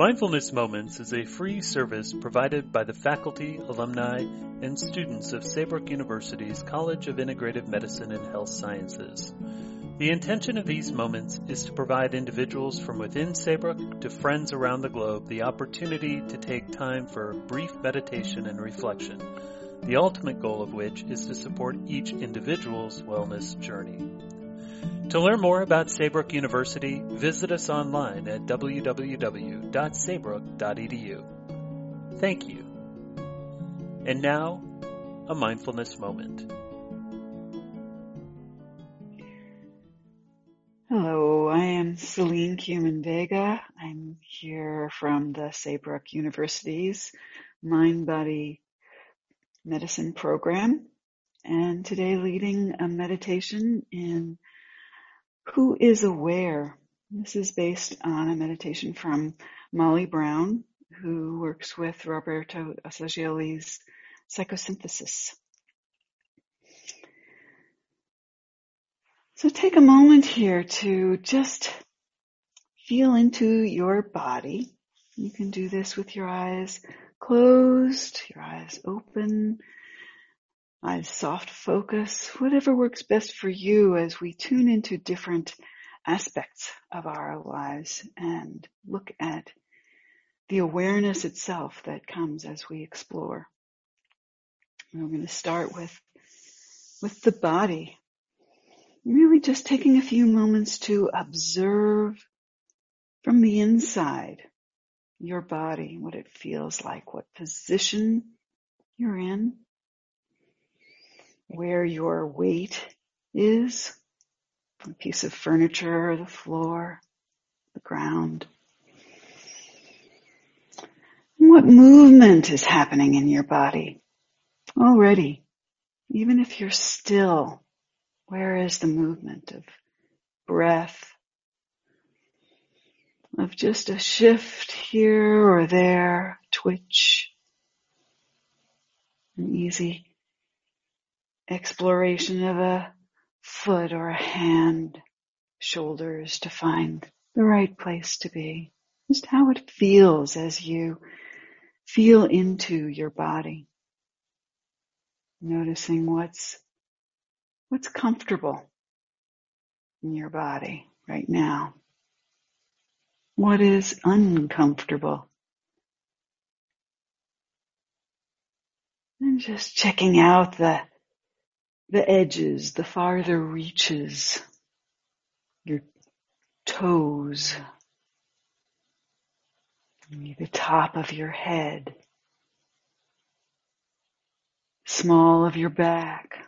Mindfulness Moments is a free service provided by the faculty, alumni, and students of Saybrook University's College of Integrative Medicine and Health Sciences. The intention of these moments is to provide individuals from within Saybrook to friends around the globe the opportunity to take time for brief meditation and reflection, the ultimate goal of which is to support each individual's wellness journey. To learn more about Saybrook University, visit us online at www.saybrook.edu. Thank you. And now, a mindfulness moment. Hello, I am Selene Kumin Vega. I'm here from the Saybrook University's Mind Body Medicine program, and today leading a meditation in who is aware? This is based on a meditation from Molly Brown, who works with Roberto Assagioli's psychosynthesis. So take a moment here to just feel into your body. You can do this with your eyes closed, your eyes open, eyes soft focus, whatever works best for you as we tune into different aspects of our lives and look at the awareness itself that comes as we explore. we're going to start with, with the body. Really just taking a few moments to observe from the inside your body, what it feels like, what position you're in, where your weight is, a piece of furniture, the floor, the ground. What movement is happening in your body already? Even if you're still, where is the movement of breath, of just a shift here or there, twitch, an easy exploration of a foot or a hand, shoulders to find the right place to be. Just how it feels as you feel into your body. Noticing what's, what's comfortable in your body right now. What is uncomfortable? And just checking out the the edges, the farther reaches, your toes, the top of your head, small of your back.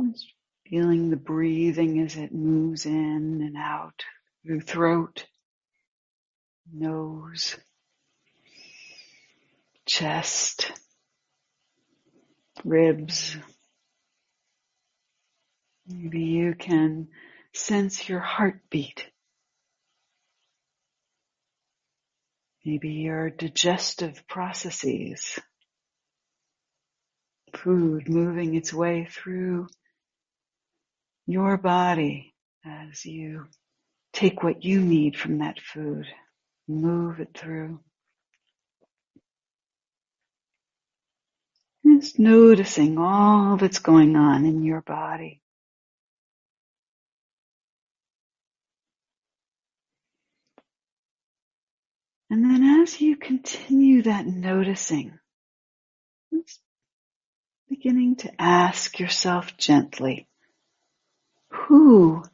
Just feeling the breathing as it moves in and out through throat, nose, chest, ribs. Maybe you can sense your heartbeat. Maybe your digestive processes. Food moving its way through your body as you take what you need from that food, move it through. Just noticing all that's going on in your body. And then as you continue that noticing, beginning to ask yourself gently, who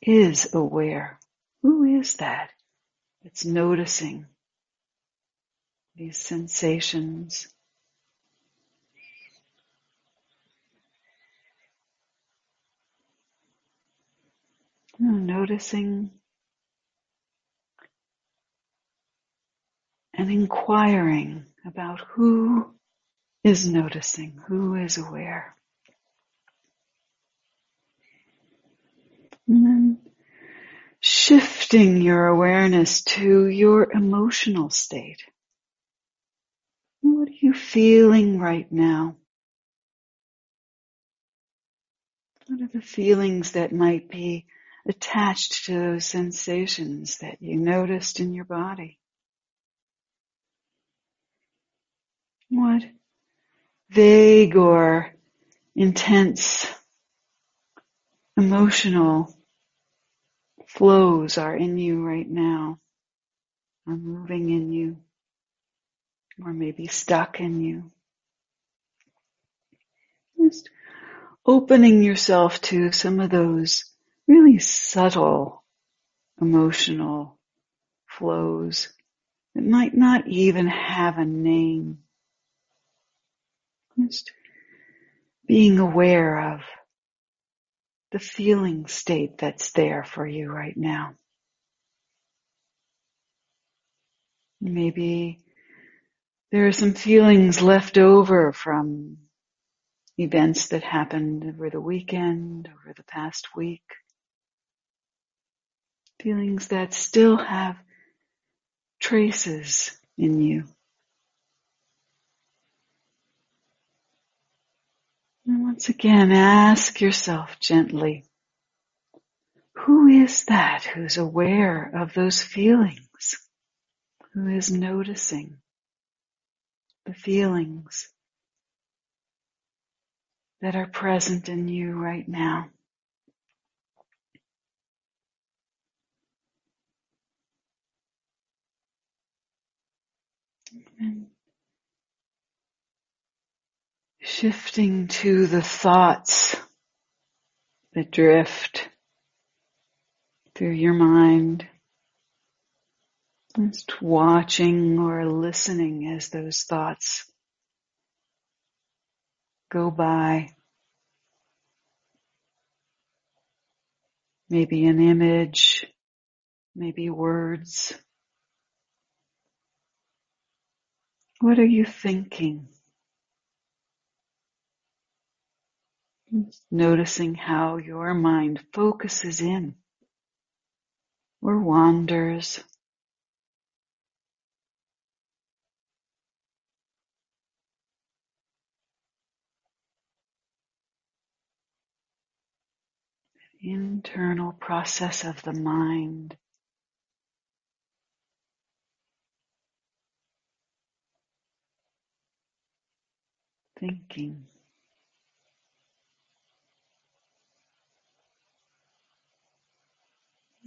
is aware? Who is that that's noticing these sensations? Hmm, noticing and inquiring about who is noticing, who is aware. And then shifting your awareness to your emotional state. What are you feeling right now? What are the feelings that might be attached to those sensations that you noticed in your body? What vague or intense emotional flows are in you right now, are moving in you, or maybe stuck in you. Just opening yourself to some of those really subtle emotional flows that might not even have a name. Just being aware of the feeling state that's there for you right now. Maybe there are some feelings left over from events that happened over the weekend, over the past week. Feelings that still have traces in you. And once again, ask yourself gently, who is that who's aware of those feelings? Who is noticing the feelings that are present in you right now? And Shifting to the thoughts that drift through your mind. Just watching or listening as those thoughts go by. Maybe an image, maybe words. What are you thinking? Noticing how your mind focuses in or wanders. Internal process of the mind. Thinking.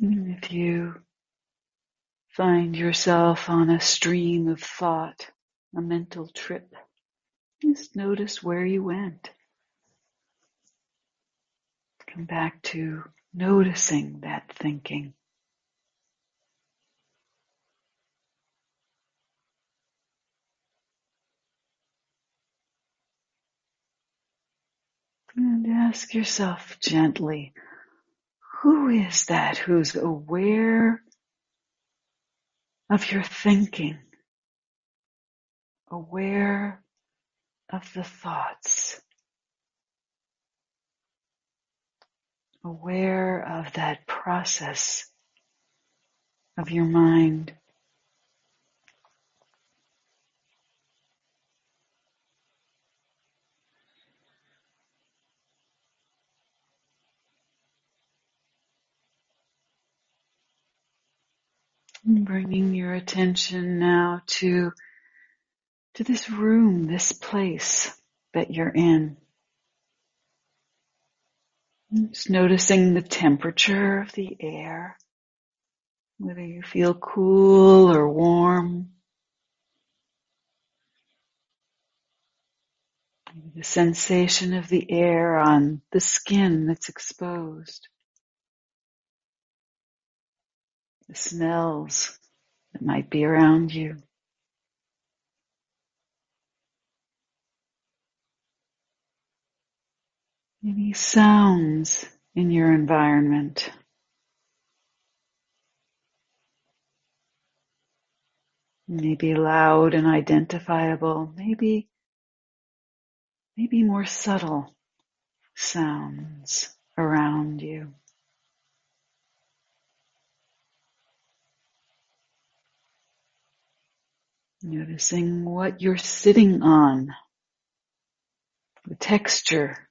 If you find yourself on a stream of thought, a mental trip, just notice where you went. Come back to noticing that thinking. And ask yourself gently, who is that who's aware of your thinking? Aware of the thoughts? Aware of that process of your mind? Bringing your attention now to, to this room, this place that you're in. Just noticing the temperature of the air, whether you feel cool or warm. The sensation of the air on the skin that's exposed. The smells that might be around you. Any sounds in your environment. Maybe loud and identifiable, maybe, maybe more subtle sounds around you. Noticing what you're sitting on, the texture,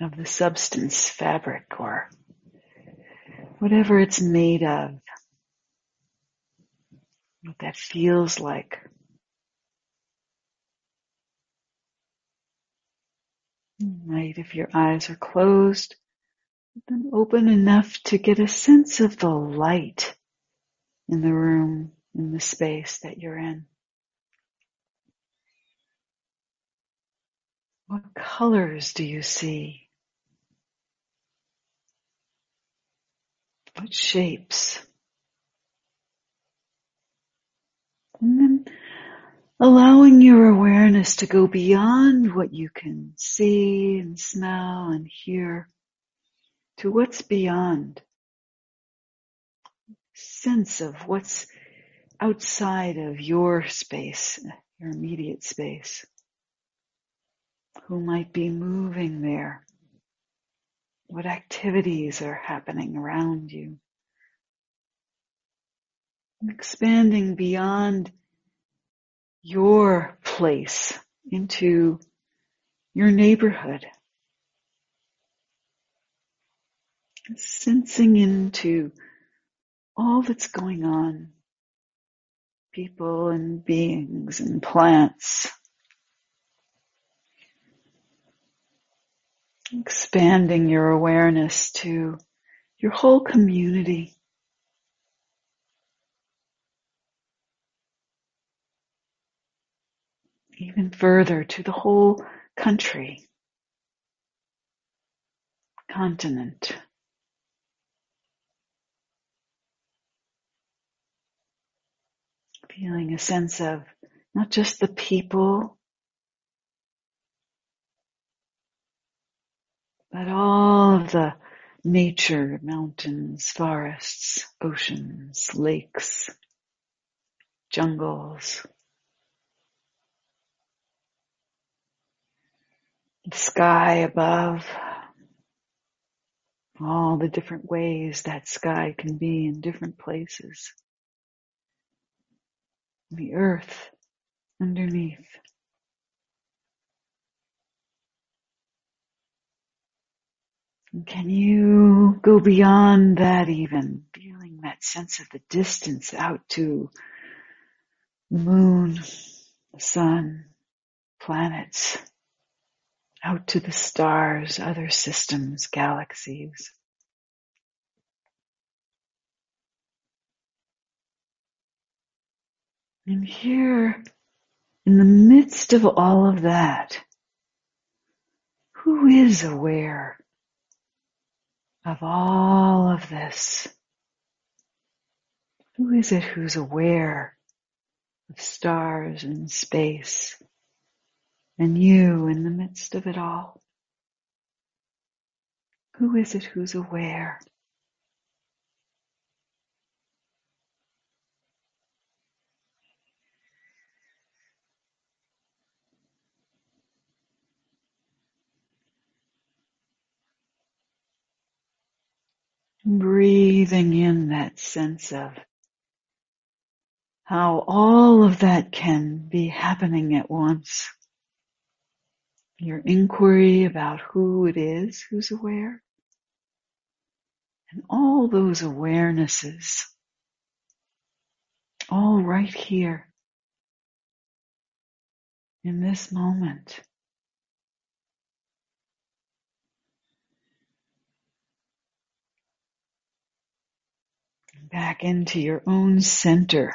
of the substance, fabric, or whatever it's made of, what that feels like. Right, if your eyes are closed, then open enough to get a sense of the light in the room, in the space that you're in. What colors do you see? What shapes? And then allowing your awareness to go beyond what you can see and smell and hear to what's beyond. Sense of what's outside of your space, your immediate space who might be moving there, what activities are happening around you. Expanding beyond your place into your neighborhood. Sensing into all that's going on. People and beings and plants. expanding your awareness to your whole community. Even further to the whole country, continent. Feeling a sense of not just the people but all of the nature, mountains, forests, oceans, lakes, jungles, the sky above, all the different ways that sky can be in different places, the earth underneath. Can you go beyond that even, feeling that sense of the distance out to the moon, the sun, planets, out to the stars, other systems, galaxies. And here, in the midst of all of that, who is aware of all of this? Who is it who's aware of stars and space and you in the midst of it all? Who is it who's aware? Breathing in that sense of how all of that can be happening at once. Your inquiry about who it is who's aware. And all those awarenesses, all right here in this moment. Back into your own center,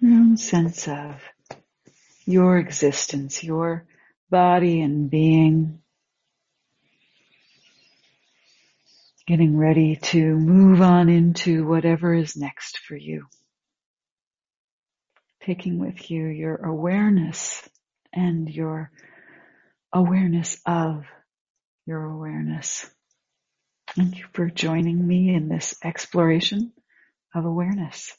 your own sense of your existence, your body and being. Getting ready to move on into whatever is next for you. Taking with you your awareness and your awareness of your awareness. Thank you for joining me in this exploration of awareness.